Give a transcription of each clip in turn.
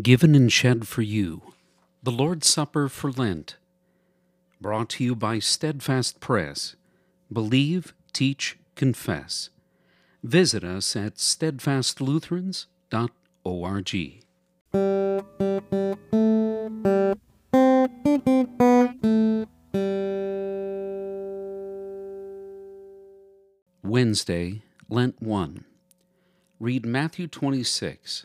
Given and shed for you, the Lord's Supper for Lent, brought to you by Steadfast Press. Believe, teach, confess. Visit us at steadfastlutherans.org. Wednesday, Lent 1. Read Matthew 26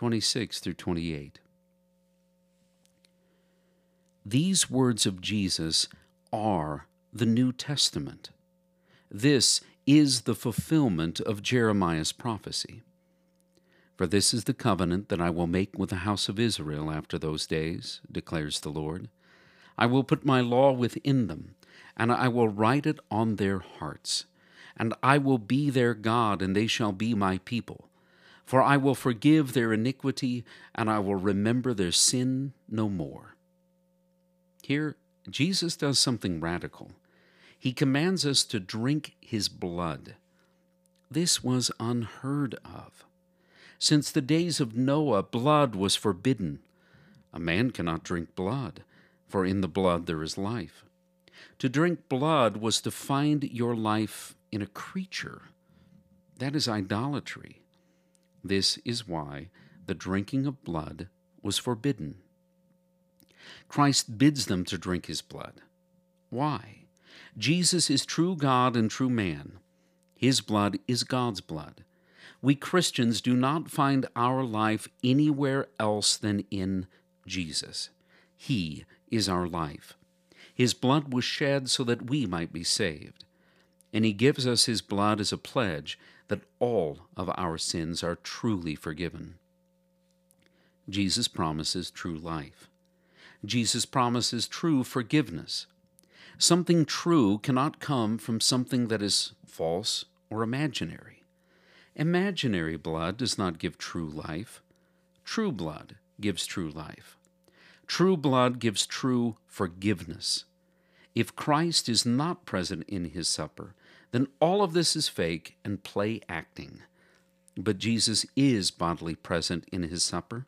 26 through 28. These words of Jesus are the New Testament. This is the fulfillment of Jeremiah's prophecy. For this is the covenant that I will make with the house of Israel after those days, declares the Lord. I will put my law within them, and I will write it on their hearts. And I will be their God, and they shall be my people. For I will forgive their iniquity, and I will remember their sin no more. Here, Jesus does something radical. He commands us to drink his blood. This was unheard of. Since the days of Noah, blood was forbidden. A man cannot drink blood, for in the blood there is life. To drink blood was to find your life in a creature. That is idolatry. This is why the drinking of blood was forbidden. Christ bids them to drink his blood. Why? Jesus is true God and true man. His blood is God's blood. We Christians do not find our life anywhere else than in Jesus. He is our life. His blood was shed so that we might be saved. And He gives us His blood as a pledge that all of our sins are truly forgiven. Jesus promises true life. Jesus promises true forgiveness. Something true cannot come from something that is false or imaginary. Imaginary blood does not give true life. True blood gives true life. True blood gives true forgiveness. If Christ is not present in his supper, then all of this is fake and play acting. But Jesus is bodily present in his supper,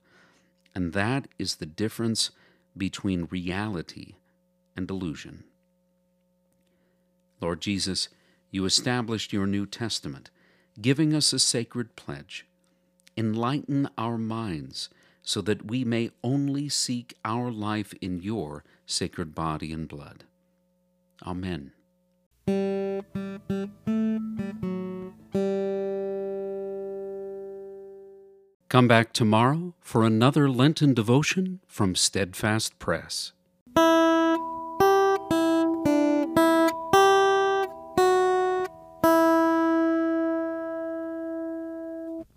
and that is the difference between reality and delusion. Lord Jesus, you established your New Testament, giving us a sacred pledge. Enlighten our minds so that we may only seek our life in your sacred body and blood. Amen. Come back tomorrow for another Lenten devotion from Steadfast Press.